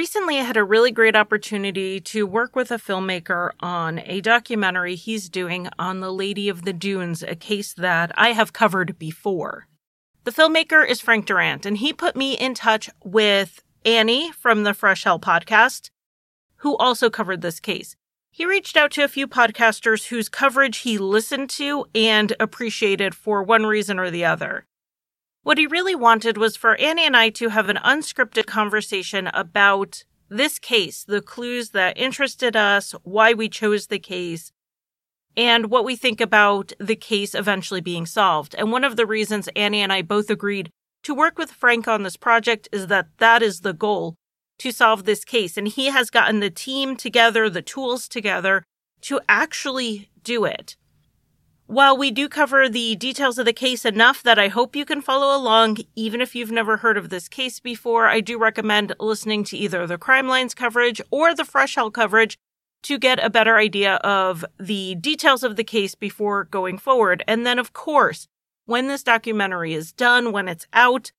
recently I had a really great opportunity to work with a filmmaker on a documentary he's doing on the Lady of the Dunes, a case that I have covered before. The filmmaker is Frank Durant, and he put me in touch with Annie from the Fresh Hell podcast, who also covered this case. He reached out to a few podcasters whose coverage he listened to and appreciated for one reason or the other. What he really wanted was for Annie and I to have an unscripted conversation about this case, the clues that interested us, why we chose the case, and what we think about the case eventually being solved. And one of the reasons Annie and I both agreed to work with Frank on this project is that that is the goal to solve this case. And he has gotten the team together, the tools together to actually do it. While we do cover the details of the case enough that I hope you can follow along, even if you've never heard of this case before, I do recommend listening to either the Crime Lines coverage or the Fresh Hell coverage to get a better idea of the details of the case before going forward. And then, of course, when this documentary is done, when it's out,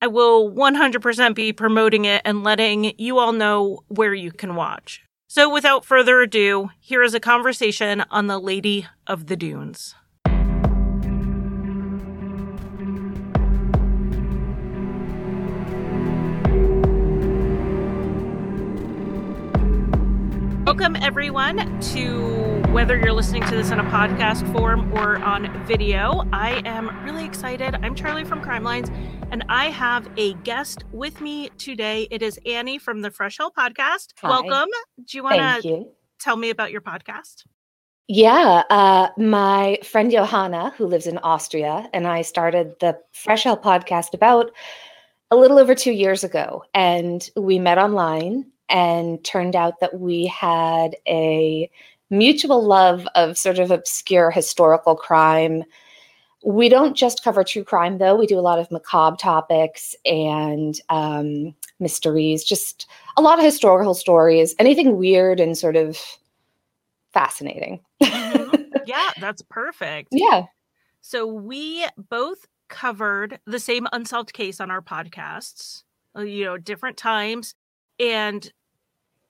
I will 100% be promoting it and letting you all know where you can watch. So, without further ado, here is a conversation on the Lady of the Dunes. Welcome, everyone, to whether you're listening to this in a podcast form or on video. I am really excited. I'm Charlie from Crime Lines, and I have a guest with me today. It is Annie from the Fresh Hell podcast. Hi. Welcome. Do you want to tell me about your podcast? Yeah, uh, my friend Johanna, who lives in Austria, and I started the Fresh Hell podcast about a little over two years ago. And we met online, and turned out that we had a mutual love of sort of obscure historical crime. We don't just cover true crime, though. We do a lot of macabre topics and um, mysteries, just a lot of historical stories, anything weird and sort of fascinating. Mhm. yeah, that's perfect. Yeah. So we both covered the same unsolved case on our podcasts, uh, you know, different times. And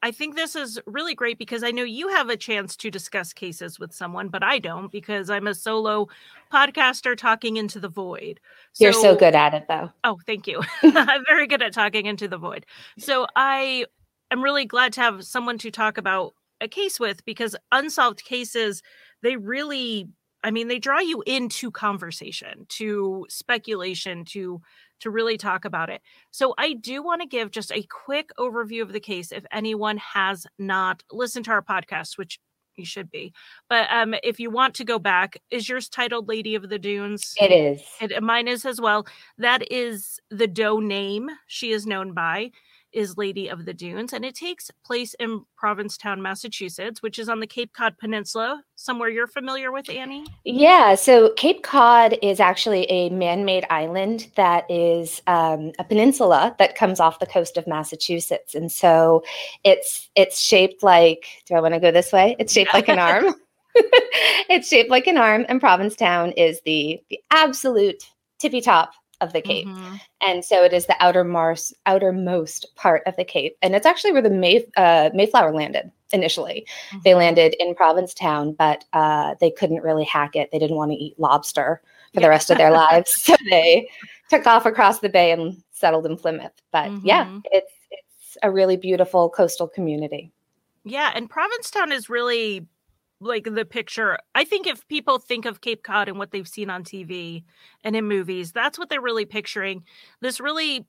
I think this is really great because I know you have a chance to discuss cases with someone, but I don't because I'm a solo podcaster talking into the void. You're so good at it, though. Oh, thank you. I'm very good at talking into the void. So I am really glad to have someone to talk about a case with because unsolved cases, they really, I mean, they draw you into conversation, to speculation, to to really talk about it. So I do want to give just a quick overview of the case if anyone has not listened to our podcast, which you should be. But um if you want to go back, is yours titled Lady of the Dunes? It is. It, mine is as well. That is the Doe name she is known by is Lady of the Dunes, and it takes place in Provincetown, Massachusetts, which is on the Cape Cod Peninsula, somewhere you're familiar with, Annie. Yeah, so Cape Cod is actually a man made island that is um, a peninsula that comes off the coast of Massachusetts. And so it's it's shaped like, do I want to go this way? It's shaped like an arm. it's shaped like an arm, and Provincetown is the the absolute tippy top of the Cape. Mhm. And so it is the outermost outermost part of the Cape. And it's actually where the May, uh, Mayflower landed initially. They Mhm. landed in Provincetown, but uh, they couldn't really hack it. They didn't want to eat lobster for Yeah. the rest of their lives. So they took off across the bay and settled in Plymouth. But yeah, Mhm. it's it's a really beautiful coastal community. Yeah, and Provincetown is really like the picture. I think if people think of Cape Cod and what they've seen on TV and in movies, that's what they're really picturing. This really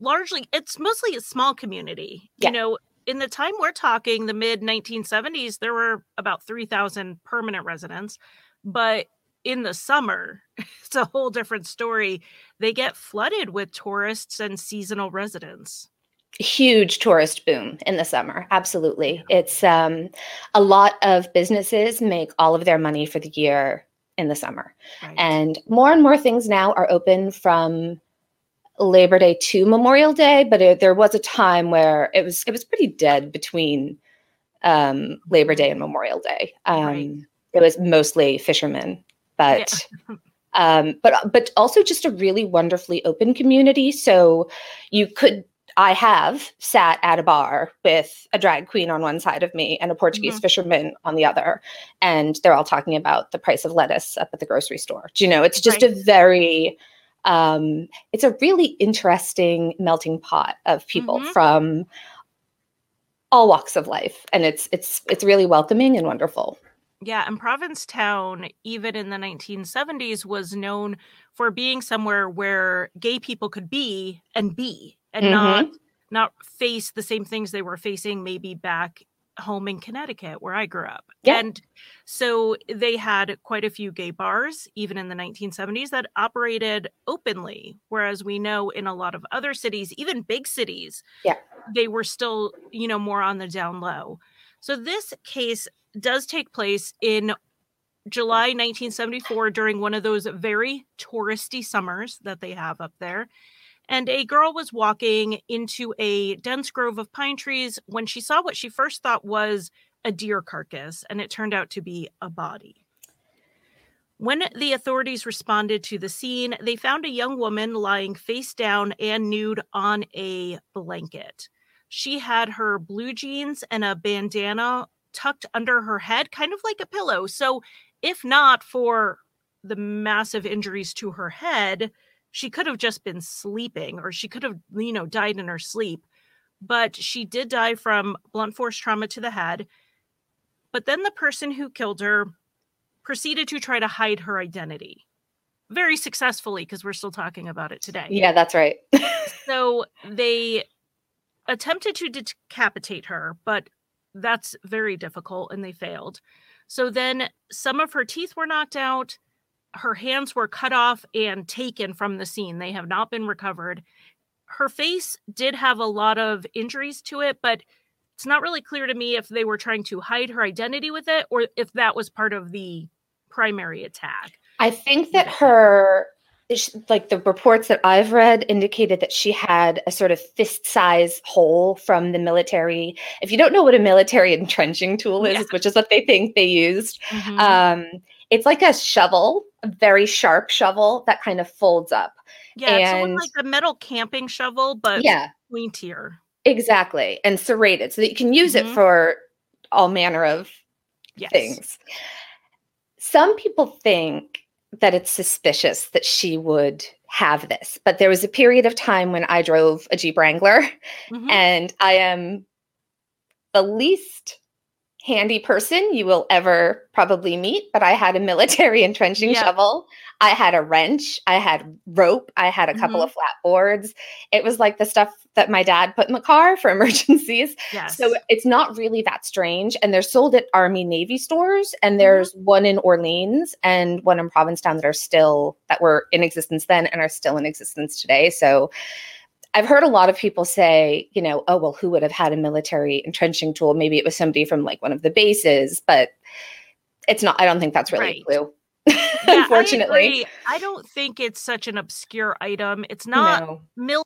largely, it's mostly a small community. Yeah. You know, in the time we're talking, the mid 1970s, there were about 3,000 permanent residents. But in the summer, it's a whole different story. They get flooded with tourists and seasonal residents. Huge tourist boom in the summer absolutely. It's um, a lot of businesses make all of their money for the year in the summer. Right. and more and more things now are open from labor day to memorial day but it, there was a time where it was it was pretty dead between um, labor day and memorial day. Um, Right. it was mostly fishermen but um, but but also just a really wonderfully open community. So you could I have sat at a bar with a drag queen on one side of me and a Portuguese Mhm. fisherman on the other, and they're all talking about the price of lettuce up at the grocery store. Do you know? It's just a very, um, it's a really interesting melting pot of people Mhm. from all walks of life, and it's it's it's really welcoming and wonderful. Yeah, and Provincetown, even in the 1970s, was known for being somewhere where gay people could be and be and Mhm. not not face the same things they were facing maybe back home in Connecticut where I grew up. Yeah. And so they had quite a few gay bars even in the 1970s that operated openly whereas we know in a lot of other cities, even big cities, Yeah. they were still, you know, more on the down low. So this case does take place in July 1974 during one of those very touristy summers that they have up there. And a girl was walking into a dense grove of pine trees when she saw what she first thought was a deer carcass, and it turned out to be a body. When the authorities responded to the scene, they found a young woman lying face down and nude on a blanket. She had her blue jeans and a bandana tucked under her head, kind of like a pillow. So, if not for the massive injuries to her head, she could have just been sleeping or she could have, you know, died in her sleep. But she did die from blunt force trauma to the head. But then the person who killed her proceeded to try to hide her identity very successfully because we're still talking about it today. Yeah, that's right. So they attempted to decapitate her, but that's very difficult and they failed. So then some of her teeth were knocked out, her hands were cut off and taken from the scene. They have not been recovered. Her face did have a lot of injuries to it, but it's not really clear to me if they were trying to hide her identity with it or if that was part of the primary attack. I think that her, like the reports that I've read, indicated that she had a sort of fist size hole from the military. If you don't know what a military entrenching tool is, Yeah. which is what they think they used, Mhm. um, it's like a shovel, a very sharp shovel that kind of folds up. yeah, it's and- like a metal camping shovel, but Yeah, pointier. exactly. And serrated so that you can use Mhm. it for all manner of Yes. things. Some people think that it's suspicious that she would have this, but there was a period of time when I drove a Jeep Wrangler Mhm. and I am the least handy person you will ever probably meet, but I had a military entrenching Yeah. shovel. I had a wrench, I had rope, I had a couple Mhm. of flat boards. It was like the stuff that my dad put in the car for emergencies. yes. So it's not really that strange. And they're sold at Army Navy stores. Mm-hmm. And there's one in Orleans and one in Provincetown that are still that were in existence then and are still in existence today. So I've heard a lot of people say, you know, oh well, who would have had a military entrenching tool? Maybe it was somebody from like one of the bases, but it's not. I don't think that's really Right. a clue. Yeah, Unfortunately, I, agree. I don't think it's such an obscure item. It's not no. military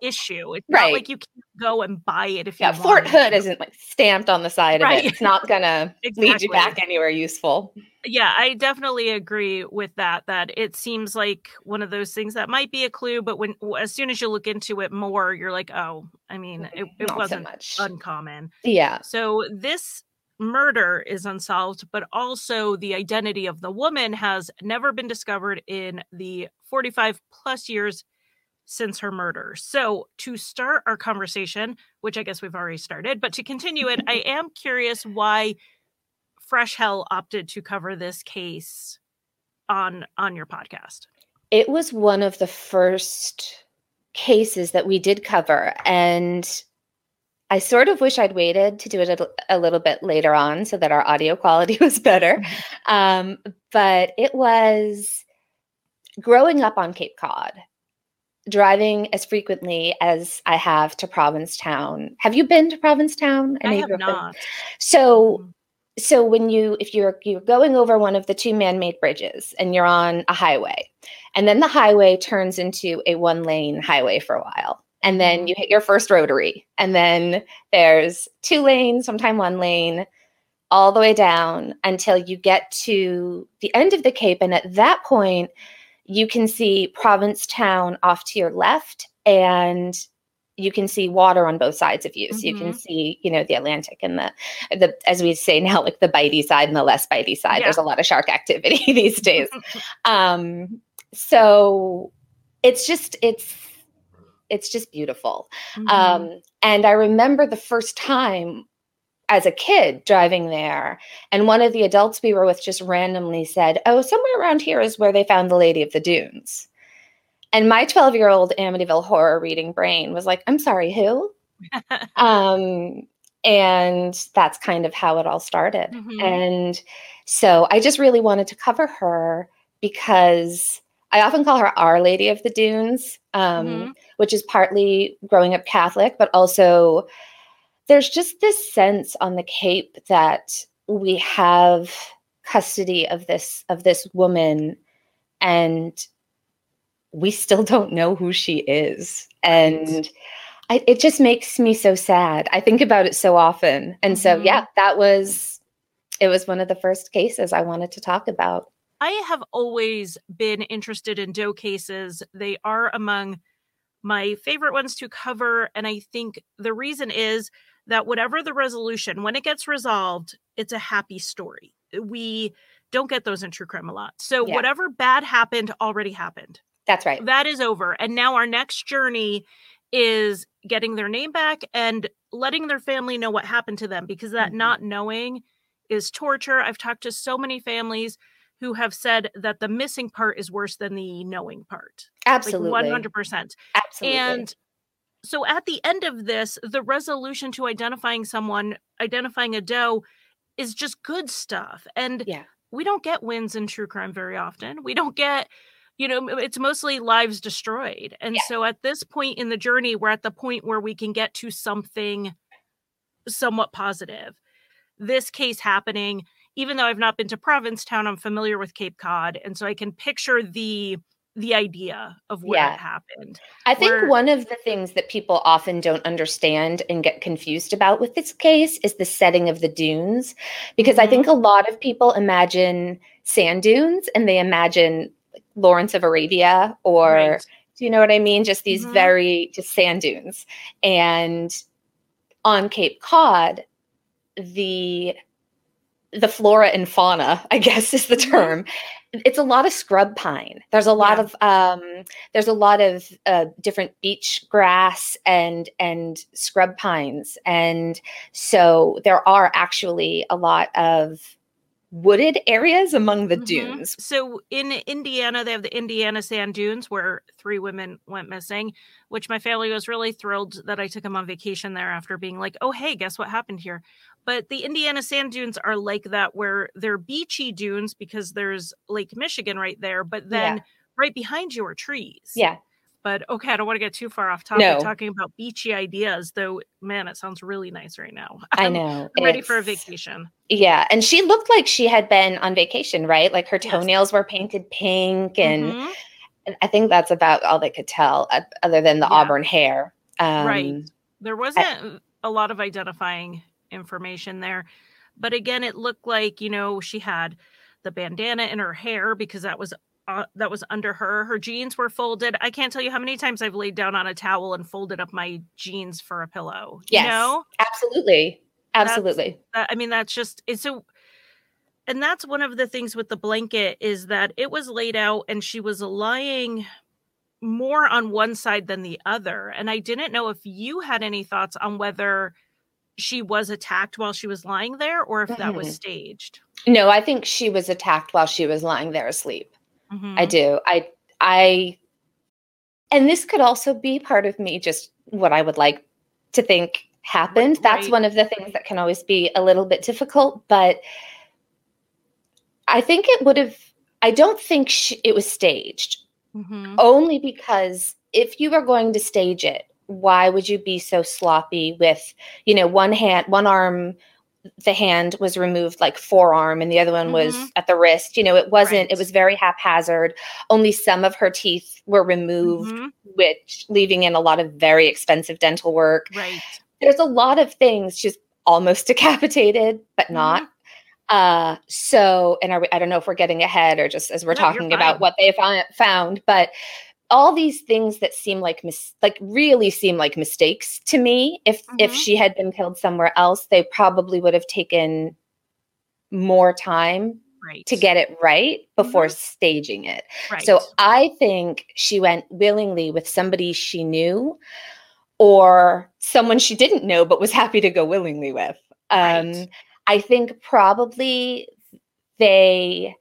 issue. It's Right. not like you can go and buy it if Yeah, you Fort. Hood isn't like stamped on the side of it. It's not gonna lead you back anywhere useful. Yeah, I definitely agree with that. That it seems like one of those things that might be a clue, but when as soon as you look into it more, you're like, oh, I mean, it, mm-hmm. it Not so wasn't much. uncommon. yeah. So this murder is unsolved, but also the identity of the woman has never been discovered in the 45 plus years since her murder. So to start our conversation, which I guess we've already started, but to continue it, I am curious why Fresh Hell opted to cover this case on on your podcast. It was one of the first cases that we did cover. And I sort of wish I'd waited to do it a, little- a little bit later on so that our audio quality was better. Um, but it was growing up on Cape Cod, driving as frequently as I have to Provincetown. Have you been to Provincetown? I you have grew up in- not. So Mhm. so when you if you're you're going over one of the two man-made bridges and you're on a highway and then the highway turns into a one lane highway for a while and then Mhm. you hit your first rotary and then there's two lanes sometime one lane all the way down until you get to the end of the cape and at that point you can see provincetown off to your left and you can see water on both sides of you. So Mm-hmm. you can see, you know, the Atlantic and the the as we say now, like the bitey side and the less bitey side. Yeah. There's a lot of shark activity these days. um, so it's just it's it's just beautiful. Mhm. Um, and I remember the first time as a kid driving there, and one of the adults we were with just randomly said, Oh, somewhere around here is where they found the Lady of the Dunes. And my 12 year old Amityville horror reading brain was like, I'm sorry, who? um, and that's kind of how it all started. Mhm. And so I just really wanted to cover her because I often call her Our Lady of the Dunes, um, Mhm. which is partly growing up Catholic, but also there's just this sense on the Cape that we have custody of this of this woman and we still don't know who she is and I, it just makes me so sad i think about it so often and so Mhm. yeah that was it was one of the first cases i wanted to talk about I have always been interested in Doe cases. They are among my favorite ones to cover. And I think the reason is that whatever the resolution, when it gets resolved, it's a happy story. We don't get those in true crime a lot. So Yeah. whatever bad happened already happened. that's right That is over. And now our next journey is getting their name back and letting their family know what happened to them because that Mhm. not knowing is torture. I've talked to so many families who have said that the missing part is worse than the knowing part. absolutely Like 100%. absolutely And so at the end of this, the resolution to identifying someone, identifying a doe, is just good stuff. And Yeah. we don't get wins in true crime very often. We don't get, you know, it's mostly lives destroyed. And Yeah. so at this point in the journey, we're at the point where we can get to something somewhat positive. This case happening, even though I've not been to Provincetown, I'm familiar with Cape Cod. And so I can picture the the idea of what Yeah. happened. I think where- one of the things that people often don't understand and get confused about with this case is the setting of the dunes. Because I Mhm. think a lot of people imagine sand dunes and they imagine Lawrence of Arabia or, Right. do you know what I mean? Just these Mhm. very, just sand dunes. And on Cape Cod, the the flora and fauna, I guess is the Mhm. term. It's a lot of scrub pine. There's a lot Yeah. of um, there's a lot of uh, different beach grass and and scrub pines, and so there are actually a lot of wooded areas among the Mhm. dunes. So in Indiana, they have the Indiana sand dunes where three women went missing, which my family was really thrilled that I took them on vacation there after being like, oh, hey, guess what happened here? But the Indiana sand dunes are like that, where they're beachy dunes because there's Lake Michigan right there, but then Yeah. right behind you are trees. Yeah, But okay, I don't want to get too far off topic No. talking about beachy ideas, though, man, it sounds really nice right now. I I'm know. ready for a vacation. Yeah, and she looked like she had been on vacation, right? Like her Yes. toenails were painted pink, and Mhm. I think that's about all they could tell, other than the Yeah. auburn hair. Um, Right. There wasn't a lot of identifying information there. But again, it looked like, you know, she had the bandana in her hair because that was uh, that was under her. Her jeans were folded. I can't tell you how many times I've laid down on a towel and folded up my jeans for a pillow. Yes, You know? absolutely, absolutely. That, I mean, that's just it's so and that's one of the things with the blanket is that it was laid out and she was lying more on one side than the other. And I didn't know if you had any thoughts on whether she was attacked while she was lying there or if that was Mhm. staged. No, I think she was attacked while she was lying there asleep. I Mhm. do. I I and this could also be part of me just what I would like to think happened. That's one of the things that can always be a little bit difficult, but I think it would have I don't think she, it was staged Mhm. only because if you were going to stage it, why would you be so sloppy with, you know, one hand, one arm, the hand was removed like forearm and the other one was Mhm. at the wrist. You know, it wasn't, Right. it was very haphazard. Only some of her teeth were removed, Mhm. which leaving in a lot of very expensive dental work. Right. There's a lot of things just almost decapitated, but not. Uh, so, and are we, I don't know if we're getting ahead or just as we're No, talking about what they found, found, but all these things that seem like mis- like really seem like mistakes to me if if Mhm. she had been killed somewhere else they probably would have taken more time Right. to get it right before staging it right. so i think she went willingly with somebody she knew or someone she didn't know but was happy to go willingly with um Right. i think probably they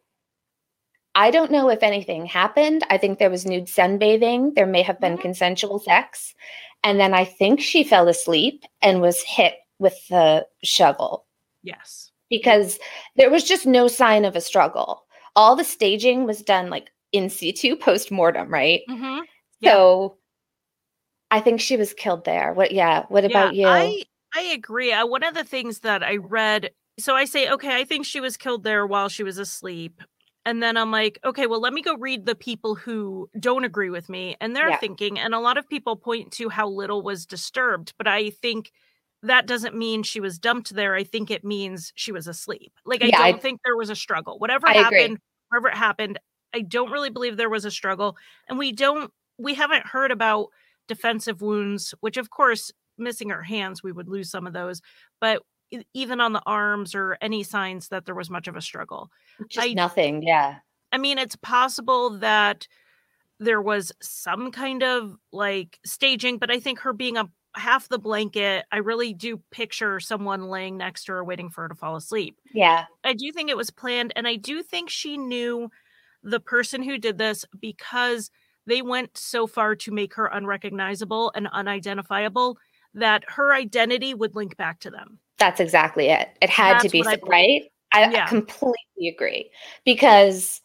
I don't know if anything happened. I think there was nude sunbathing. There may have been Mhm. consensual sex. And then I think she fell asleep and was hit with the shovel yes. because there was just no sign of a struggle. All the staging was done like in situ post mortem, right? Mm-hmm. Yeah. So I think she was killed there. What yeah, what about you? I I agree. Uh, one of the things that I read, so I say, okay, I think she was killed there while she was asleep. And then I'm like, okay, well, let me go read the people who don't agree with me. And they're Yeah. thinking, and a lot of people point to how little was disturbed, but I think that doesn't mean she was dumped there. I think it means she was asleep. Like, I Yeah, don't think there was a struggle. Whatever I agree. happened, wherever it happened, I don't really believe there was a struggle. And we don't, we haven't heard about defensive wounds, which of course, missing her hands, we would lose some of those. But even on the arms or any signs that there was much of a struggle. just I- nothing. Yeah. I mean, it's possible that there was some kind of like staging, but I think her being a half the blanket, I really do picture someone laying next to her waiting for her to fall asleep. Yeah. I do think it was planned, and I do think she knew the person who did this because they went so far to make her unrecognizable and unidentifiable that her identity would link back to them. That's exactly it. It had to be what I right. I, I completely agree because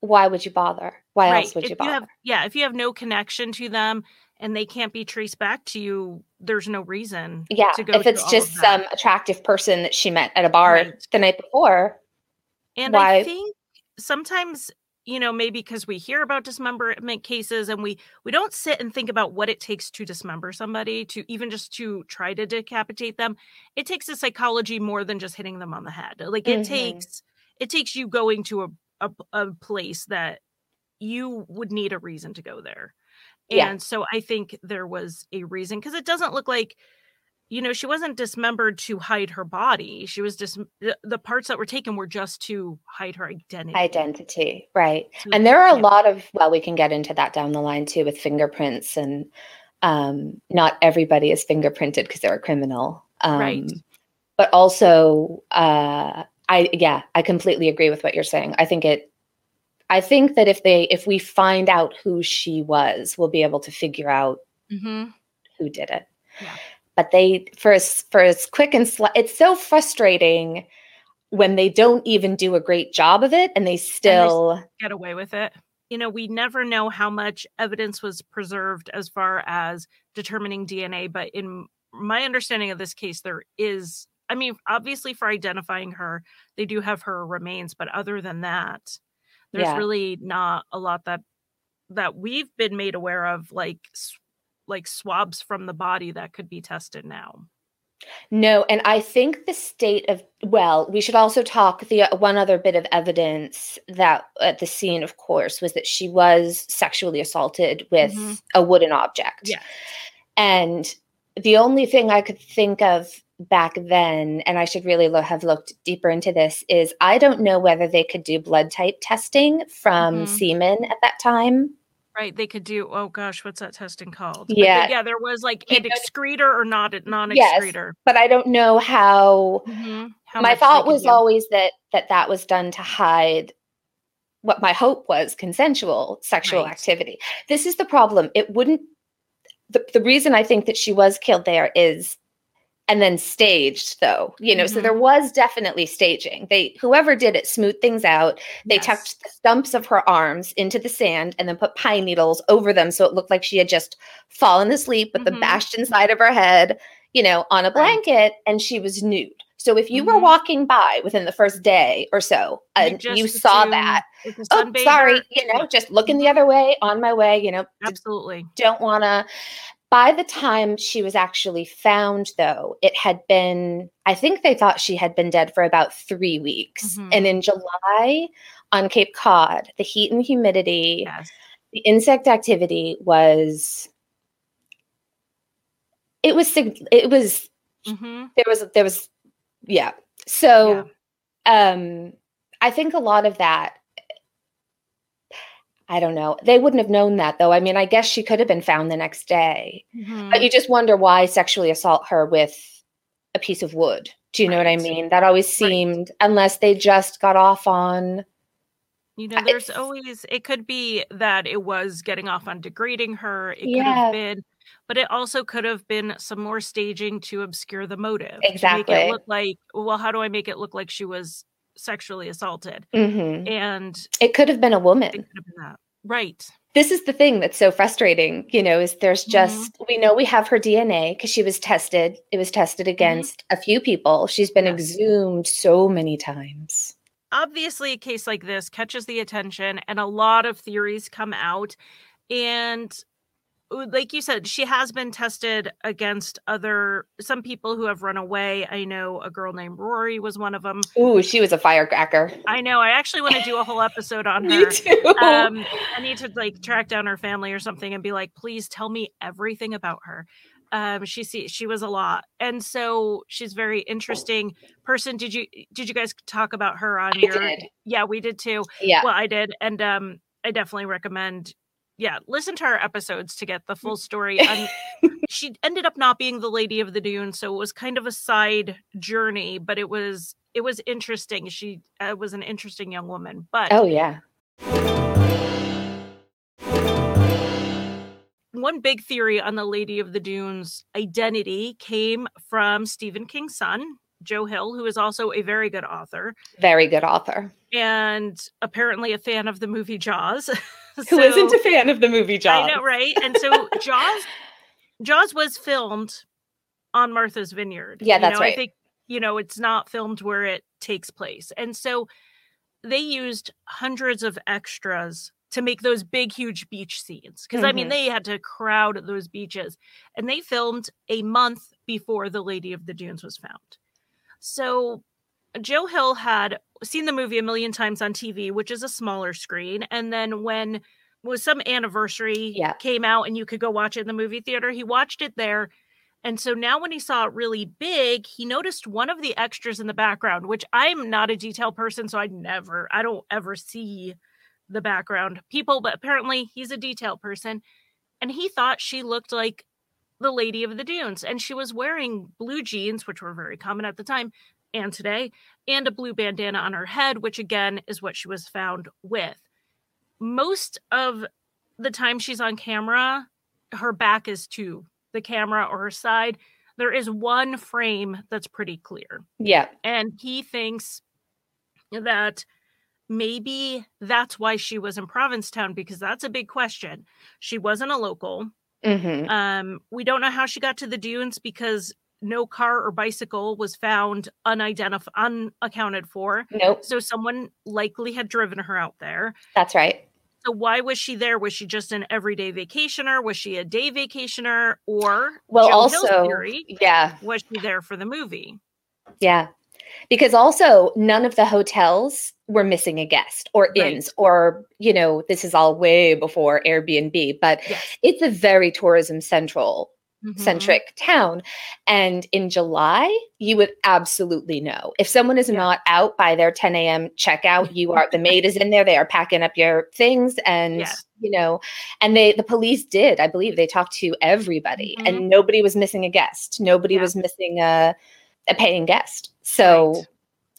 why would you bother? Why else would if you bother? have yeah, if you have no connection to them and they can't be traced back to you, there's no reason. yeah, to go if it's just some attractive person that she met at a bar Right. the night before, And Why- I think sometimes, you know, maybe because we hear about dismemberment cases and we we don't sit and think about what it takes to dismember somebody, to even just to try to decapitate them. It takes a psychology more than just hitting them on the head. Like it Mhm. takes it takes you going to a, a a place that you would need a reason to go there. Yeah. And so I think there was a reason because it doesn't look like you know, she wasn't dismembered to hide her body. She was just the, the parts that were taken were just to hide her identity. identity, right? So, And there are a yeah. lot of well, we can get into that down the line too with fingerprints and um not everybody is fingerprinted because they're a criminal. Um Right. but also uh I yeah, I completely agree with what you're saying. I think it I think that if they if we find out who she was, we'll be able to figure out Mhm. who did it. Yeah. But they for as for as quick and sl- it's so frustrating when they don't even do a great job of it and they still get away with it. You know, we never know how much evidence was preserved as far as determining DNA, but in my understanding of this case, there is, I mean, obviously for identifying her, they do have her remains, but other than that, there's Yeah. really not a lot that that we've been made aware of, like like swabs from the body that could be tested now. No, and I think the state of well, we should also talk. The uh, one other bit of evidence that at the scene, of course, was that she was sexually assaulted with Mhm. a wooden object. Yeah. and the only thing I could think of back then, and I should really lo- have looked deeper into this, is I don't know whether they could do blood type testing from Mhm. semen at that time. Right, they could do. Oh gosh, what's that testing called? Yeah. yeah. There was like an excreter or not a non Yes. excreter. But I don't know how Mhm. How my thought was do. always that that that was done to hide what my hope was consensual sexual Right. activity this is the problem it wouldn't the, the reason i think that she was killed there is and then staged though you know so there was definitely staging they whoever did it smoothed things out they Yes. tucked the stumps of her arms into the sand and then put pine needles over them so it looked like she had just fallen asleep with Mhm. them bashed inside of her head you know on a Right. blanket and she was nude so if you were Mhm. walking by within the first day or so and you, just saw that oh sorry you know just looking the other way on my way you know absolutely. don't want to by the time she was actually found though it had been i think they thought she had been dead for about three weeks Mhm. and in july on cape cod the heat and humidity Yes. the insect activity was it was it was mm-hmm. there was there was yeah so yeah. um i think a lot of that i don't know they wouldn't have known that though i mean i guess she could have been found the next day mm-hmm. but you just wonder why sexually assault her with a piece of wood do you right. know what i mean that always seemed right. unless they just got off on you know, there's always it could be that it was getting off on degrading her. It yeah. could have been, but it also could have been some more staging to obscure the motive. Exactly. make it look like, well, how do I make it look like she was sexually assaulted? Mm-hmm. And it could have been a woman. Been right. This is the thing that's so frustrating, you know, is there's mm-hmm. just mm-hmm. we know we have her DNA because she was tested. It was tested mm-hmm. against mm-hmm. a few people. She's been yes. exhumed so many times obviously a case like this catches the attention and a lot of theories come out and like you said she has been tested against other some people who have run away. I know a girl named rory was one of them Ooh, she was a firecracker. I know i actually want to do a whole episode on her. me too. Um, i need to like track down her family or something and be like please tell me everything about her. Um she see she was a lot. And so she's very interesting. Person did you did you guys talk about her on I your did. yeah we did too. Yeah. Well i did and um i definitely recommend yeah listen to our episodes to get the full story um, she ended up not being the lady of the dune so it was kind of a side journey but it was it was interesting she uh, was an interesting young woman but oh yeah one big theory on the Lady of the Dunes identity came from Stephen King's son, Joe Hill, who is also a very good author. Very good author. And apparently a fan of the movie Jaws. so, who isn't a fan of the movie Jaws? I know, right? And so Jaws Jaws was filmed on Martha's Vineyard. Yeah, that's know, right. I think, you know, it's not filmed where it takes place. And so they used hundreds of extras to make those big huge beach scenes because mm-hmm. i mean mm-hmm. they had to crowd those beaches and they filmed a month before the lady of the dunes was found so joe hill had seen the movie a million times on tv which is a smaller screen and then when was some anniversary yeah. came out and you could go watch it in the movie theater he watched it there and so now when he saw it really big, he noticed one of the extras in the background, which I'm not a detail person, so I never, I don't ever see the background people, but apparently he's a detail person. And he thought she looked like the Lady of the Dunes. And she was wearing blue jeans, which were very common at the time and today, and a blue bandana on her head, which again is what she was found with. Most of the time she's on camera, her back is to the camera or her side. There is one frame that's pretty clear. Yeah. And he thinks that maybe that's why she was in Provincetown because that's a big question. She wasn't a local. Mm-hmm. Um, we don't know how she got to the dunes because no car or bicycle was found unidentified, unaccounted for. Nope. So someone likely had driven her out there. That's right. So why was she there? Was she just an everyday vacationer? Was she a day vacationer? Or well, Joe also, theory, yeah, was she there for the movie? Yeah, because also none of the hotels were missing a guest or inns right. or you know this is all way before airbnb but yes. it's a very tourism central mm-hmm. centric town and in july you would absolutely know if someone is yeah. not out by their 10 a.m checkout you are the maid is in there they are packing up your things and yeah. you know and they the police did i believe they talked to everybody mm-hmm. and nobody was missing a guest nobody yeah. was missing a a paying guest so,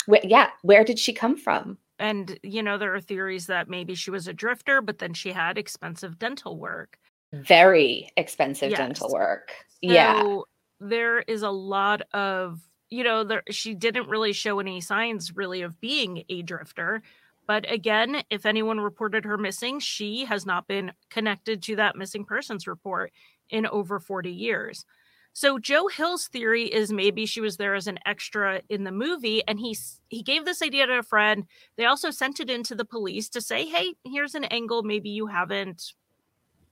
right. wh- yeah, where did she come from? And, you know, there are theories that maybe she was a drifter, but then she had expensive dental work. Very expensive yes. dental work. So yeah. There is a lot of, you know, there, she didn't really show any signs really of being a drifter. But again, if anyone reported her missing, she has not been connected to that missing persons report in over 40 years. So Joe Hill's theory is maybe she was there as an extra in the movie and he he gave this idea to a friend. They also sent it into the police to say, "Hey, here's an angle maybe you haven't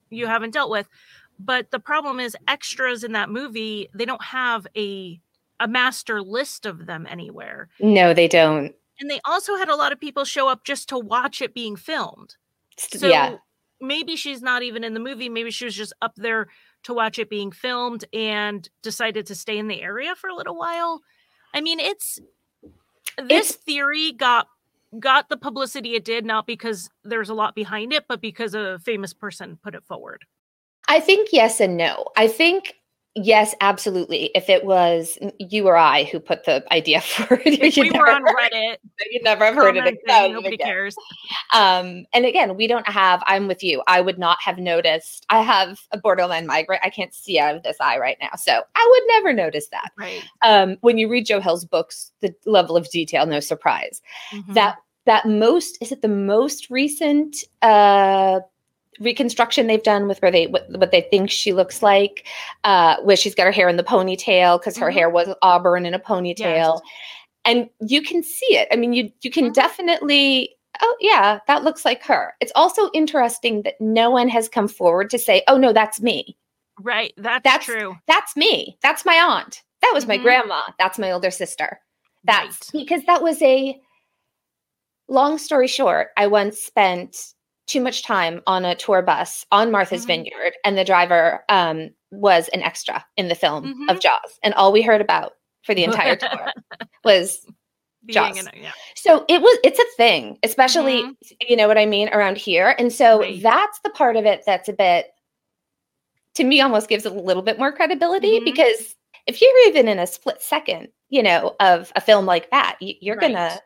you haven't dealt with." But the problem is extras in that movie, they don't have a a master list of them anywhere. No, they don't. And they also had a lot of people show up just to watch it being filmed. So yeah maybe she's not even in the movie. Maybe she was just up there to watch it being filmed and decided to stay in the area for a little while. I mean, it's this It's- theory got got the publicity it did not because there's a lot behind it, but because a famous person put it forward. I think yes and no. I think yes, absolutely. If it was you or I who put the idea forward, If we were on Reddit, you'd never have heard it again. nobody again. cares. Um, and again, we don't have. I'm with you. I would not have noticed. I have a borderline migraine. I can't see out of this eye right now, so I would never notice that. Right. Um, when you read Joe Hill's books, the level of detail, no surprise. Mhm. That that most is it the most recent uh reconstruction they've done with where they what, what they think she looks like uh where she's got her hair in the ponytail because her Mhm. hair was auburn in a ponytail and you can see it i mean you you can Mhm. definitely oh yeah that looks like her it's also interesting that no one has come forward to say oh no that's me right. That's, That's- true. that's me that's my aunt that was my Mhm. grandma that's my older sister that's Right. because that was a long story short i once spent too much time on a tour bus on martha's Mhm. vineyard and the driver um, was an extra in the film of Mhm. jaws and all we heard about for the entire tour was Jaws. yeah. so it was it's a thing especially Mhm. you know what i mean around here and so Right. that's the part of it that's a bit to me almost gives a little bit more credibility Mhm. because if you're even in a split second you know of a film like that you, you're Right. gonna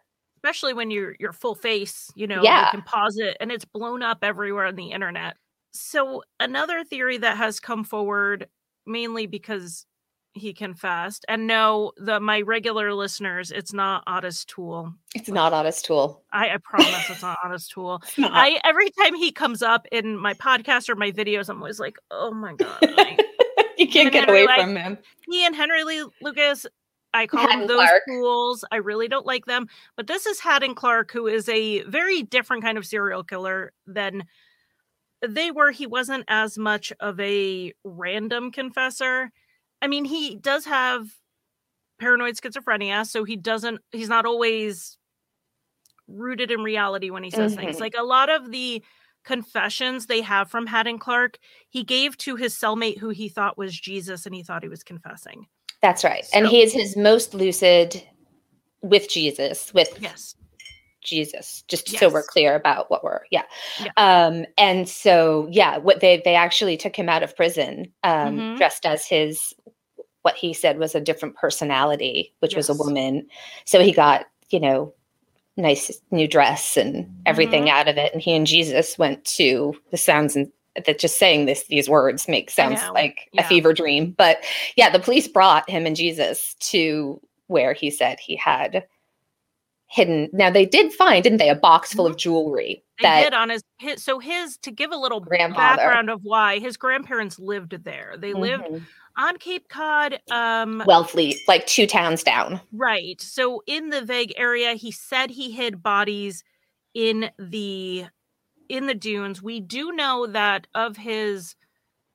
especially when you're your full face, you know, Yeah. you can pause it and it's blown up everywhere on the internet. So another theory that has come forward mainly because he confessed, and no, the my regular listeners, it's not Ottis Toole. it's not honest tool I, I promise it's not Ottis Toole. Not. I every time he comes up in my podcast or my videos, I'm always like, oh my god. you can't get Henry, away like, from him he and Henry Lee Lucas, I call Hadden them those Clark. fools. I really don't like them. But this is Hadden Clark, who is a very different kind of serial killer than they were. He wasn't as much of a random confessor. I mean, he does have paranoid schizophrenia, so he doesn't, he's not always rooted in reality when he says things. Mhm. Like a lot of the confessions they have from Hadden Clark, he gave to his cellmate who he thought was Jesus and he thought he was confessing. That's right and he is his most lucid with jesus with Yes. Jesus, just so we're clear about what we're yeah. Yeah. Um and so yeah, what they they actually took him out of prison um Mhm. dressed as his what he said was a different personality, which was a woman. So he got, you know, nice new dress and everything Mm-hmm. out of it and he and Jesus went to the sounds and that just saying this these words makes sounds like Yeah. a fever dream. But yeah, the police brought him and Jesus to where he said he had hidden. Now they did find, didn't they, a box full of jewelry Mm-hmm. They that did on his, his so his to give a little background of why his grandparents lived there. They lived Mhm. on Cape Cod. Um Wellfleet, like two towns down. right. So in the vague area, he said he hid bodies in the in the dunes. We do know that of his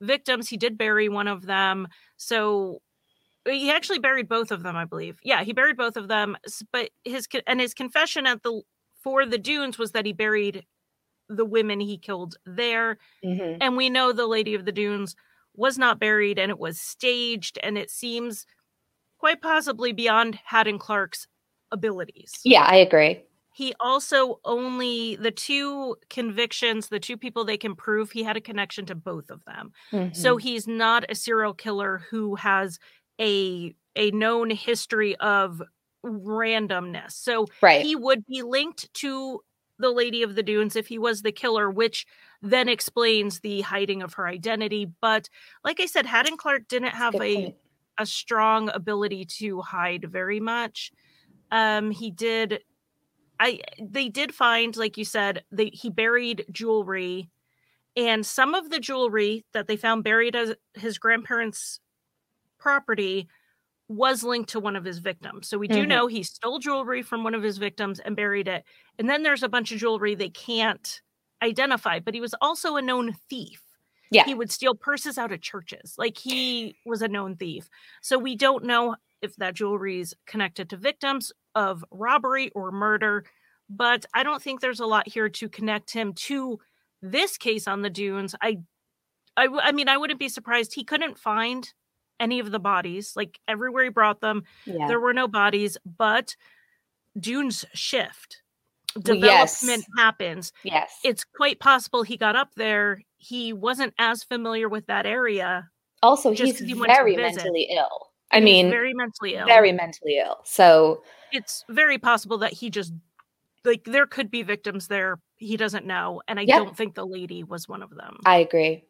victims, he did bury one of them. So he actually buried both of them, I believe. Yeah, he buried both of them. But his and his confession at the for the dunes was that he buried the women he killed there. Mhm. And we know the Lady of the Dunes was not buried and it was staged, and it seems quite possibly beyond Hadden Clark's abilities. Yeah, I agree. He also only the two convictions, the two people they can prove he had a connection to both of them. So Mhm. he's not a serial killer who has a a known history of randomness. So right. he would be linked to the Lady of the Dunes if he was the killer, which then explains the hiding of her identity. But like I said, Hadden Clark didn't have Good a point. a strong ability to hide very much. Um, he did. I they did find, like you said, they he buried jewelry, and some of the jewelry that they found buried as his grandparents' property was linked to one of his victims. So we do Mhm. know he stole jewelry from one of his victims and buried it. And then there's a bunch of jewelry they can't identify, but he was also a known thief. Yeah. He would steal purses out of churches. Like he was a known thief. So we don't know if that jewelry is connected to victims of robbery or murder, but I don't think there's a lot here to connect him to This case on the dunes, I, I, I mean, I wouldn't be surprised. He couldn't find any of the bodies. Like everywhere he brought them, yeah. there were no bodies. But dunes shift, development yes. happens. Yes, it's quite possible he got up there. He wasn't as familiar with that area. Also, he's he very mentally ill. I mean, very mentally ill. Very mentally ill. So it's very possible that he just like there could be victims there he doesn't know, and I don't think the lady was one of them. I agree.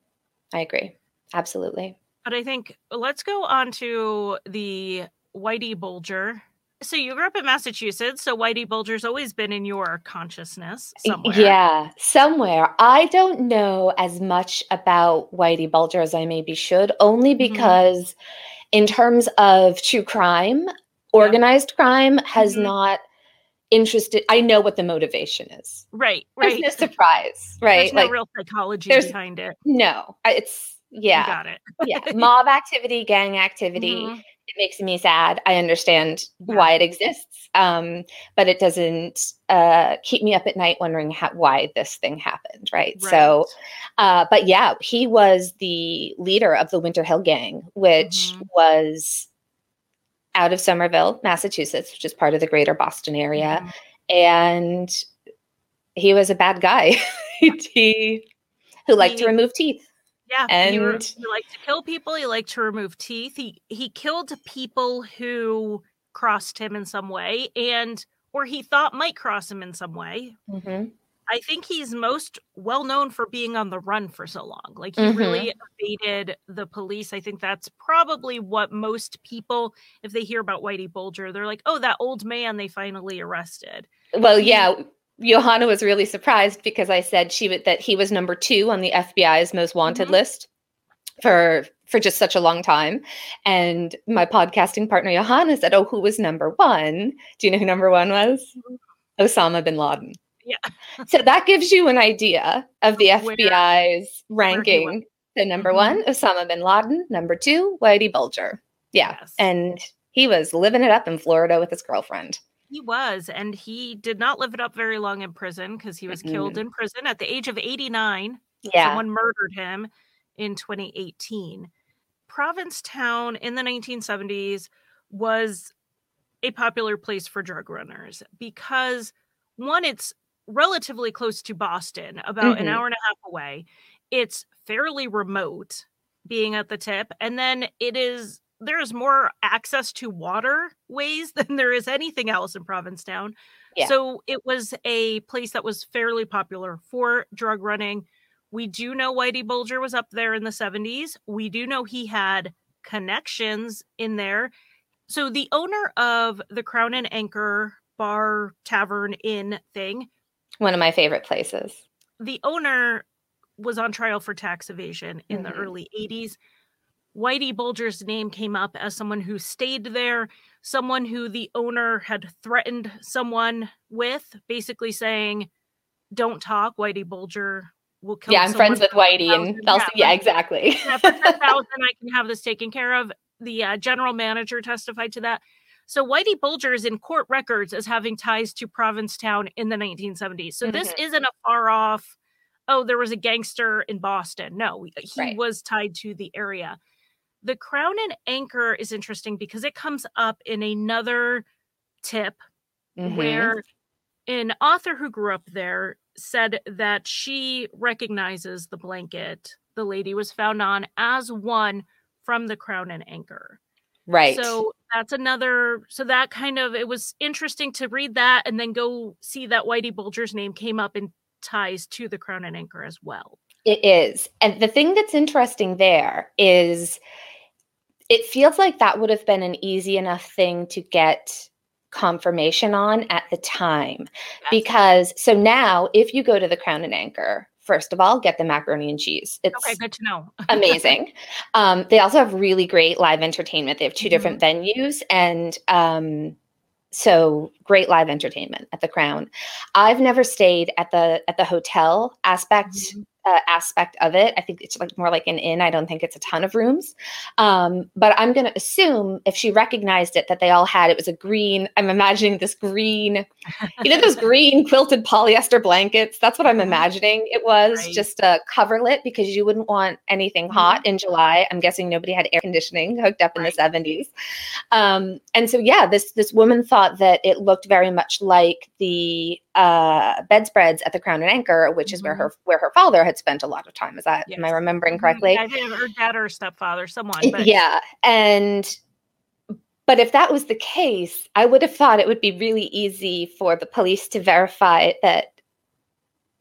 I agree. Absolutely. But I think let's go on to the Whitey Bulger. So you grew up in Massachusetts, so Whitey Bulger's always been in your consciousness somewhere. Yeah, somewhere. I don't know as much about Whitey Bulger as I maybe should, only mm-hmm. because mm-hmm in terms of true crime, organized yeah. crime has mm-hmm. not interested. I know what the motivation is. Right. Right. There's no surprise. Right. There's like no real psychology behind it. No, it's yeah. You got it. yeah. Mob activity, gang activity. Mm-hmm. It makes me sad. I understand yeah. why it exists, um, but it doesn't uh, keep me up at night wondering how, why this thing happened. Right. right. So, uh, but yeah, he was the leader of the Winter Hill Gang, which mm-hmm. was out of Somerville, Massachusetts, which is part of the greater Boston area. Mm-hmm. And he was a bad guy. he, who liked he, to remove teeth. Yeah, and he, re- he liked to kill people. He liked to remove teeth. He he killed people who crossed him in some way, and or he thought might cross him in some way. Mm-hmm. I think he's most well known for being on the run for so long. Like he mm-hmm. really evaded the police. I think that's probably what most people, if they hear about Whitey Bulger, they're like, "Oh, that old man they finally arrested." Well, yeah, Johanna was really surprised because I said she would that he was number two on the FBI's most wanted mm-hmm. list for for just such a long time. And my podcasting partner Johanna said, "Oh, who was number one? Do you know who number one was? Mm-hmm. Osama bin Laden." Yeah. so that gives you an idea of the FBI's where, ranking. Where so number mm-hmm. one, Osama bin Laden. Number two, Whitey Bulger. Yeah, yes. and he was living it up in Florida with his girlfriend. He was, and he did not live it up very long in prison because he was mm-hmm. killed in prison at the age of 89. Yeah. Someone murdered him in 2018. Provincetown in the 1970s was a popular place for drug runners because one, it's relatively close to Boston, about mm-hmm. an hour and a half away. It's fairly remote being at the tip, and then it is there's more access to waterways than there is anything else in Provincetown. Yeah. So it was a place that was fairly popular for drug running. We do know Whitey Bulger was up there in the 70s. We do know he had connections in there. So the owner of the Crown and Anchor bar, tavern, inn thing. One of my favorite places. The owner was on trial for tax evasion in mm-hmm. the early 80s. Whitey Bulger's name came up as someone who stayed there, someone who the owner had threatened someone with, basically saying, Don't talk, Whitey Bulger will kill Yeah, I'm friends with Whitey and yeah, yeah, exactly. yeah, for 10000 I can have this taken care of. The uh, general manager testified to that. So Whitey Bulger is in court records as having ties to Provincetown in the 1970s. So mm-hmm. this isn't a far off, oh, there was a gangster in Boston. No, he right. was tied to the area. The crown and anchor is interesting because it comes up in another tip mm-hmm. where an author who grew up there said that she recognizes the blanket the lady was found on as one from the crown and anchor. Right. So that's another so that kind of it was interesting to read that and then go see that Whitey Bulger's name came up in ties to the crown and anchor as well. It is. And the thing that's interesting there is it feels like that would have been an easy enough thing to get confirmation on at the time. Because so now, if you go to the Crown and Anchor, first of all, get the macaroni and cheese. It's okay, good to know. amazing. Um, they also have really great live entertainment. They have 2 mm-hmm. different venues, and um, so great live entertainment at the Crown. I've never stayed at the at the hotel aspect mm-hmm. Uh, aspect of it. I think it's like more like an inn. I don't think it's a ton of rooms. Um, but I'm going to assume if she recognized it that they all had it was a green. I'm imagining this green, you know, those green quilted polyester blankets. That's what I'm Mhm. imagining. It was Right. just a coverlet because you wouldn't want anything Mhm. hot in July. I'm guessing nobody had air conditioning hooked up in Right. the 70s. Um, and so yeah, this this woman thought that it looked very much like the uh, bedspreads at the Crown and Anchor, which is where Mhm. her where her father had spent a lot of time. Is that am I remembering correctly? I think her dad or stepfather, someone. But Yeah, and but if that was the case, I would have thought it would be really easy for the police to verify that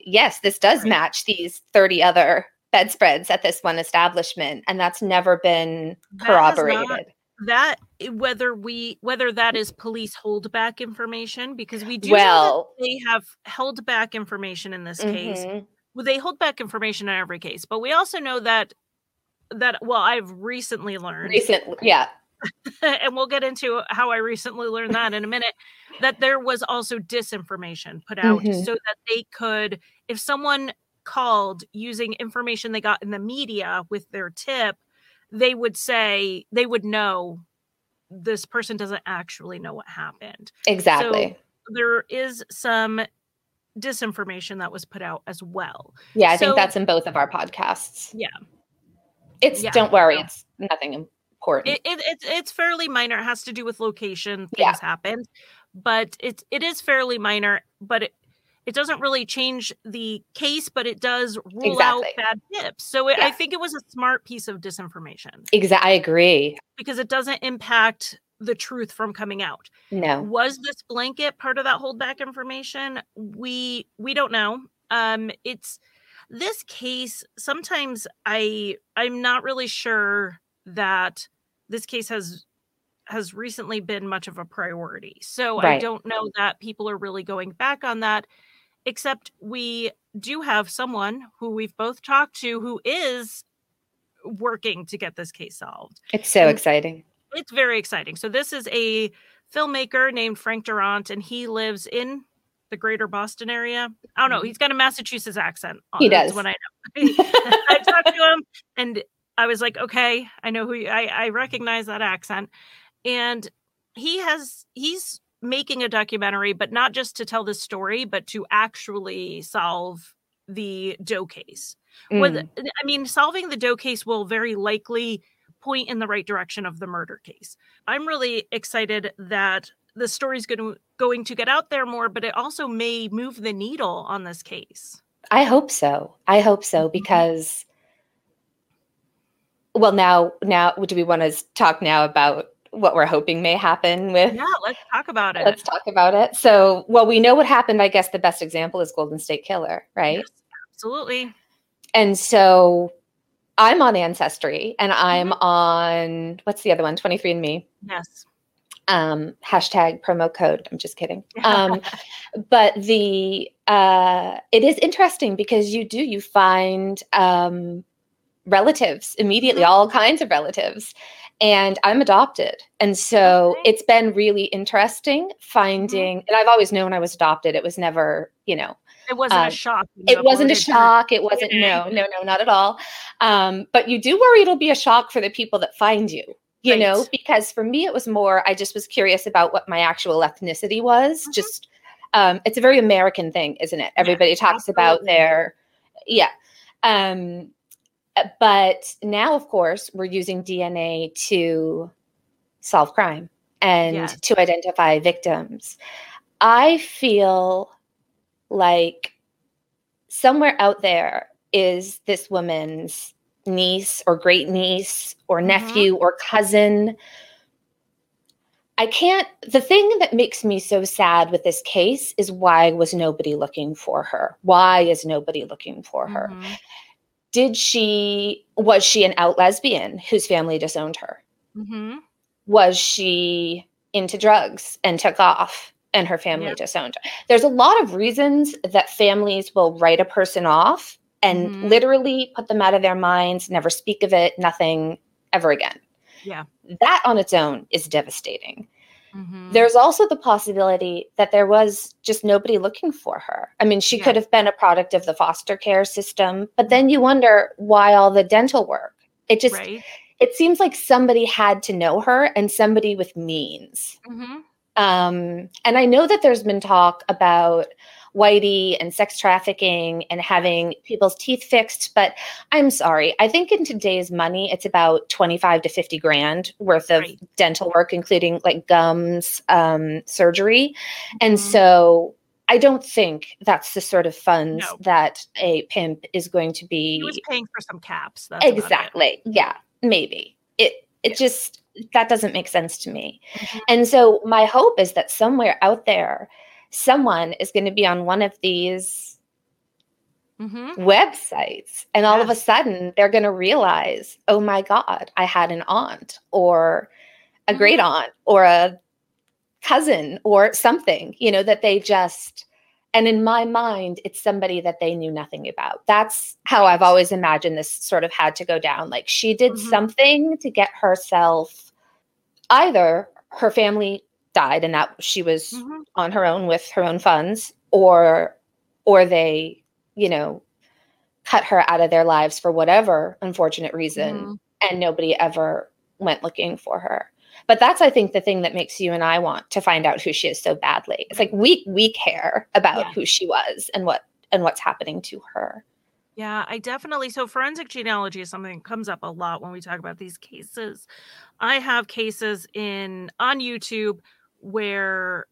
yes, this does Right. match these 30 other bedspreads at this one establishment, and that's never been that has not- corroborated. that eh, whether we whether that is police holdback information because we do know Well, they have held back information in this case. mhm. Well, they hold back information in every case, but we also know that that well, I've recently learned, recent, yeah, and we'll get into how I recently learned that in a minute, that there was also disinformation put out Mhm. so that they could, if someone called using information they got in the media with their tip, they would say they would know this person doesn't actually know what happened. exactly. There is some disinformation that was put out as well. yeah, I so- think that's in both of our podcasts. Yeah. It's Yeah, don't worry, it's nothing important. It, it it's it's fairly minor. It has to do with location. Yeah. Things happened, but it it is fairly minor. But it it doesn't really change the case, but it does rule out bad tips. So it, I think it was a smart piece of disinformation Exactly, I agree. because it doesn't impact the truth from coming out. No, Was this blanket part of that holdback information? We we don't know. Um, it's this case. Sometimes I I'm not really sure that this case has has recently been much of a priority. So I don't know that people are really going back on that. Except we do have someone who we've both talked to who is working to get this case solved it's so and- exciting. it's very exciting. So this is a filmmaker named Frank Durant, and he lives in the greater Boston area. I don't know. He's got a Massachusetts accent. Mm-hmm. He does. When I know, I talked to him, and I was like, okay, I know who. You, I I recognize that accent, and he has he's making a documentary, but not just to tell the story, but to actually solve the Doe case with Mm. i mean solving the doe case will very likely point in the right direction of the murder case i'm really excited that the story's going to going to get out there more but it also may move the needle on this case I hope so. I hope so Mhm. because well now now do we want to talk now about what we're hoping may happen with yeah let's talk about it let's talk about it. So well we know what happened. I guess the best example is Golden State Killer, right? Yes, absolutely And so I'm on Ancestry and I'm Mm-hmm. on what's the other one? 23andMe. yes um, hashtag promo code. I'm just kidding. Um, but the uh, it is interesting because you do you find um, relatives immediately, Mhm. all kinds of relatives, and I'm adopted, and so Okay. it's been really interesting finding. And I've always known I was adopted. It was never, you know, it wasn't um, a shock it wasn't a shock. It wasn't no, no, no, not at all. Um, but you do worry it'll be a shock for the people that find you. You know, because for me it was more. I just was curious about what my actual ethnicity was. Mhm. Just, um, it's a very American thing, isn't it? Everybody talks about their, yeah. Um, but now, of course, we're using DNA to solve crime and Yes. to identify victims. I feel like somewhere out there is this woman's niece or great niece or Mhm. nephew or cousin. I can't, the thing that makes me so sad with this case is why was nobody looking for her? Why is nobody looking for her? Did she, was she an out lesbian whose family disowned her? Mhm. was she into drugs and took off and her family Yeah. disowned her? There's a lot of reasons that families will write a person off and Mhm. literally put them out of their minds, never speak of it, nothing ever again. Yeah. That on its own is devastating. Mm-hmm. There's also the possibility that there was just nobody looking for her. I mean, she yeah. could have been a product of the foster care system, but then you wonder why all the dental work. It just right. it seems like somebody had to know her and somebody with means. Mm-hmm. Um, and I know that there's been talk about whitey and sex trafficking and having people's teeth fixed. But I'm sorry. I think in today's money, it's about 25 to 50 grand worth of right. dental work, including like gums, um, surgery. And mm-hmm. so I don't think that's the sort of funds no. that a pimp is going to be. He was paying for some caps. exactly. Yeah, maybe. It it just that doesn't make sense to me. Mm-hmm. And so my hope is that somewhere out there someone is going to be on one of these mm-hmm. websites and all of a sudden they're going to realize oh my god i had an aunt or a mm-hmm. great aunt or a cousin or something you know that they just and in my mind it's somebody that they knew nothing about that's how i've always imagined this sort of had to go down like she did mm-hmm. something to get herself either her family died and that she was mm-hmm. on her own with her own funds or or they you know cut her out of their lives for whatever unfortunate reason mm-hmm. and nobody ever went looking for her but that's i think the thing that makes you and i want to find out who she is so badly it's like we we care about yeah. who she was and what and what's happening to her yeah, I definitely. So, forensic genealogy is something that comes up a lot when we talk about these cases. I have cases in on YouTube where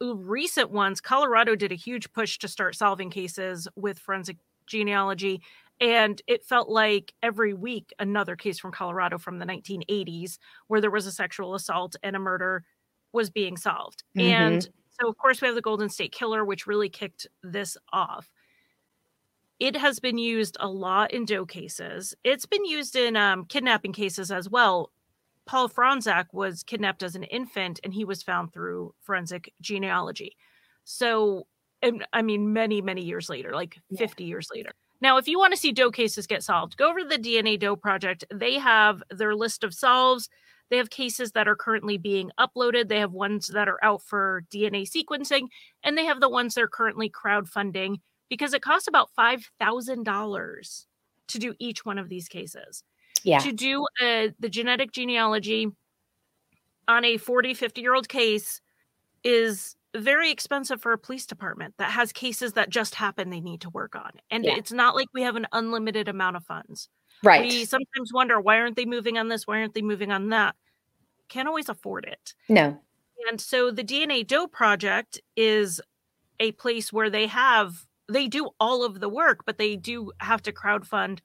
recent ones, Colorado did a huge push to start solving cases with forensic genealogy. And it felt like every week another case from Colorado from the 1980s where there was a sexual assault and a murder was being solved. Mm-hmm. And so, of course, we have the Golden State Killer, which really kicked this off. It has been used a lot in doe cases. It's been used in um, kidnapping cases as well. Paul Fronczak was kidnapped as an infant and he was found through forensic genealogy. So, and, I mean, many, many years later, like yeah. 50 years later. Now, if you want to see Doe cases get solved, go over to the DNA Doe Project. They have their list of solves. They have cases that are currently being uploaded. They have ones that are out for DNA sequencing, and they have the ones they're currently crowdfunding because it costs about $5,000 to do each one of these cases yeah. to do a, the genetic genealogy on a 40, 50 year old case is very expensive for a police department that has cases that just happen they need to work on. And yeah. it's not like we have an unlimited amount of funds. Right. We sometimes wonder why aren't they moving on this? Why aren't they moving on that? Can't always afford it. No. And so the DNA Doe project is a place where they have they do all of the work, but they do have to crowdfund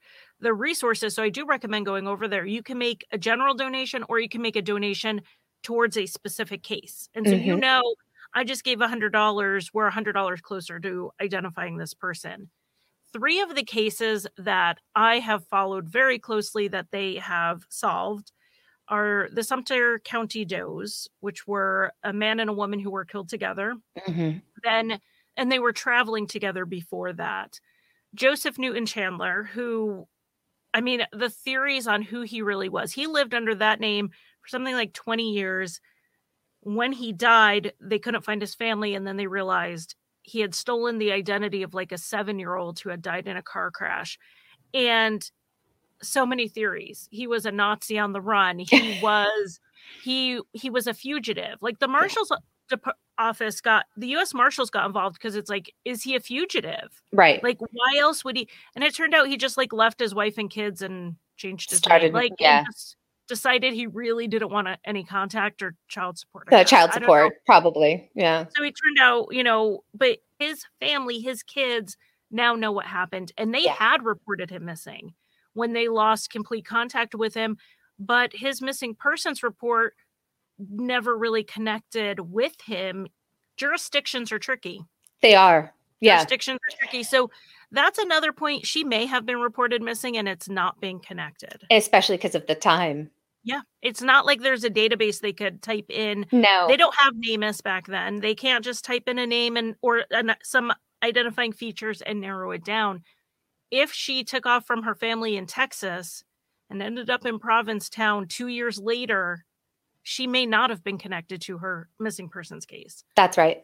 the resources. So I do recommend going over there. You can make a general donation or you can make a donation towards a specific case. And so mm-hmm. you know, I just gave $100, we're $100 closer to identifying this person. Three of the cases that I have followed very closely that they have solved are the Sumter County Does, which were a man and a woman who were killed together. Mm-hmm. Then, and they were traveling together before that. Joseph Newton Chandler, who I mean, the theories on who he really was. He lived under that name for something like 20 years. When he died, they couldn't find his family, and then they realized he had stolen the identity of like a seven year old who had died in a car crash. And so many theories. He was a Nazi on the run. He was he he was a fugitive. Like the marshals office got the U.S. Marshals got involved because it's like, is he a fugitive? Right. Like, why else would he? And it turned out he just like left his wife and kids and changed his Started, name. Like, yeah. decided he really didn't want a, any contact or child support. The child support, probably. Yeah. So he turned out, you know, but his family, his kids now know what happened, and they yeah. had reported him missing when they lost complete contact with him. But his missing persons report never really connected with him. Jurisdictions are tricky. They are. Yeah. Jurisdictions are tricky. So that's another point. She may have been reported missing and it's not being connected. Especially because of the time. Yeah. It's not like there's a database they could type in. No. They don't have NamUs back then. They can't just type in a name and or an, some identifying features and narrow it down. If she took off from her family in Texas and ended up in Provincetown 2 years later, she may not have been connected to her missing persons case. That's right.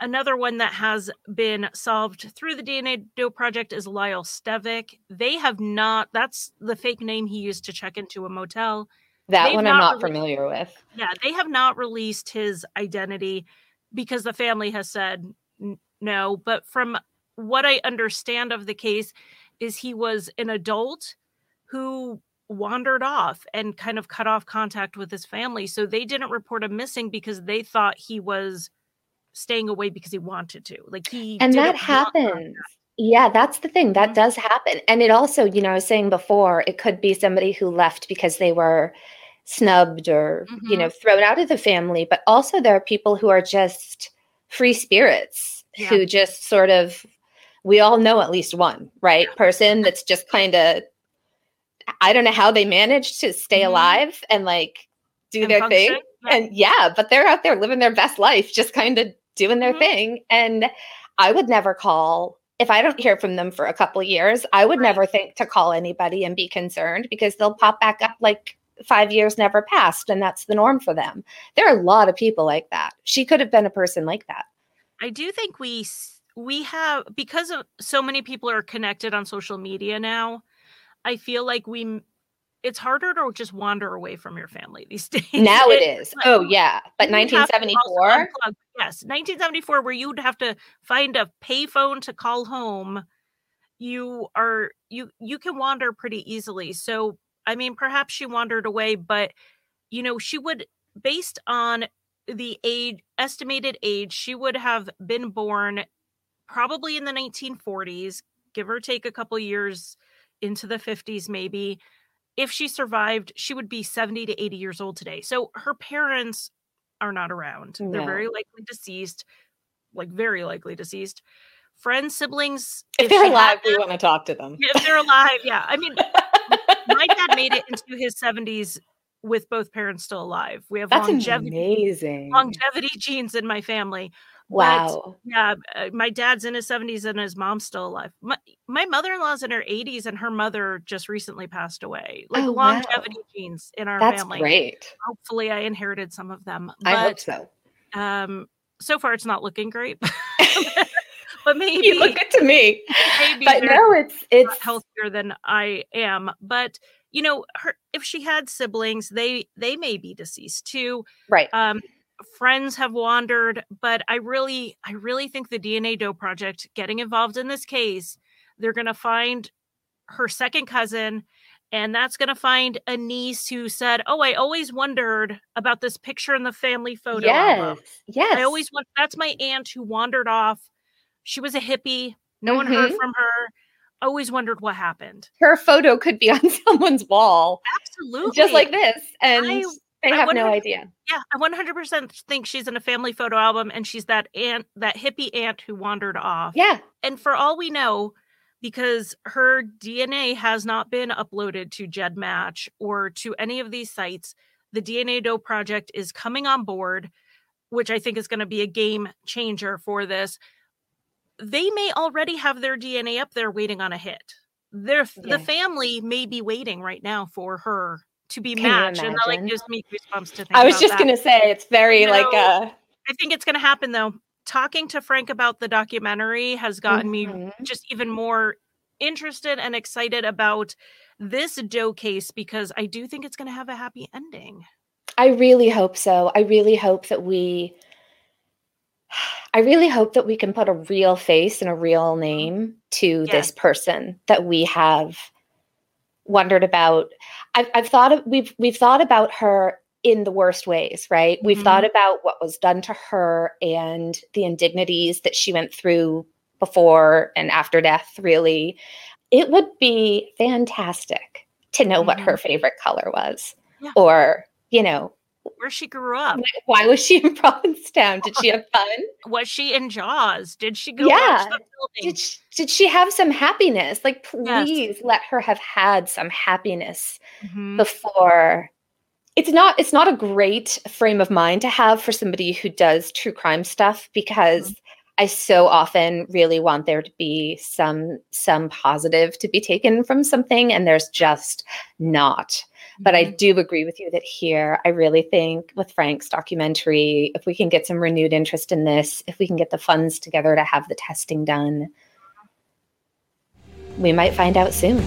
Another one that has been solved through the DNA Doe Project is Lyle Stevik. They have not, that's the fake name he used to check into a motel. That They've one I'm not not released- familiar with. Yeah, they have not released his identity because the family has said n- no. But from what I understand of the case, is he was an adult who wandered off and kind of cut off contact with his family. So they didn't report him missing because they thought he was staying away because he wanted to. Like he and that happens yeah that's the thing that Mhm. does happen and it also you know i was saying before it could be somebody who left because they were snubbed or you Mhm. know thrown out of the family but also there are people who are just free spirits Yeah. who just sort of we all know at least one right person that's just kind of i don't know how they manage to stay Mhm. alive and like do And their function. thing Yeah. and yeah, but they're out there living their best life, just kind of doing their Mhm. thing. And I would never call if I don't hear from them for a couple of years. I would Right. never think to call anybody and be concerned because they'll pop back up like five years never passed, and that's the norm for them. There are a lot of people like that. She could have been a person like that. I do think we we have because of so many people are connected on social media now. I feel like we it's harder to just wander away from your family these days. Now it is. but Oh yeah, but you have to also 1974. unplug. Yes, 1974, where you'd have to find a payphone to call home. You are you you can wander pretty easily. So I mean, perhaps she wandered away, but you know, she would based on the age estimated age, she would have been born probably in the 1940s, give or take a couple years into the 50s, maybe. If she survived, she would be 70 to 80 years old today. So her parents are not around. They're very likely deceased, like very likely deceased. Friends, siblings, If she they're alive, we want to talk to them. if they're alive, yeah. I mean, my dad made it into his 70s with both parents still alive. We have That's longevity amazing. longevity genes in my family. But, Wow. yeah, uh, my dad's in his 70s and his mom's still alive. My, my mother-in-law's in her 80s and her mother just recently passed away. Like Oh, wow. longevity genes in our That's family. great. Hopefully I inherited some of them. I hope But so. um so far it's not looking great. but maybe you look good to me. maybe But no, it's it's healthier than I am. But you know, her if she had siblings, they they may be deceased too. right. Um, friends have wandered, but I really, I really think the DNA Doe Project getting involved in this case, they're going to find her second cousin, and that's going to find a niece who said, "Oh, I always wondered about this picture in the family photo album. Yes. Yes. I always want. That's my aunt who wandered off. She was a hippie. No one heard Mhm. from her. Always wondered what happened. her photo could be on someone's wall, Absolutely, just like this, and I- they I have no idea. Yeah, I 100% think she's in a family photo album and she's that aunt, that hippie aunt who wandered off. Yeah. And for all we know, because her DNA has not been uploaded to GEDmatch or to any of these sites, the DNA Doe project is coming on board, which I think is going to be a game changer for this. They may already have their DNA up there waiting on a hit. Their Yeah. the family may be waiting right now for her to be Can matched, and that like gives me goosebumps to think. I was just that. gonna say it's very You like know, uh I think it's going to happen though. Talking to Frank about the documentary has gotten me mhm. just even more interested and excited about this Doe case because I do think it's going to have a happy ending. I really hope so. I really hope that we I really hope that we can put a real face and a real name to this person that we have wondered about. I've, I've thought of, we've we've thought about her in the worst ways, right? We've Mhm. thought about what was done to her and the indignities that she went through before and after death. Really, it would be fantastic to know what her favorite color was, Yeah. or you know, Where she grew up. why was she in Provincetown? Did she have fun? Was she in Jaws? Did she go Yeah. Did she, did she have some happiness? Like, Yes. please let her have had some happiness Mhm. before. It's not. It's not a great frame of mind to have for somebody who does true crime stuff because I so often really want there to be some some positive to be taken from something and there's just not. But I mm-hmm. do agree with you that here I really think with Frank's documentary if we can get some renewed interest in this, if we can get the funds together to have the testing done, we might find out soon.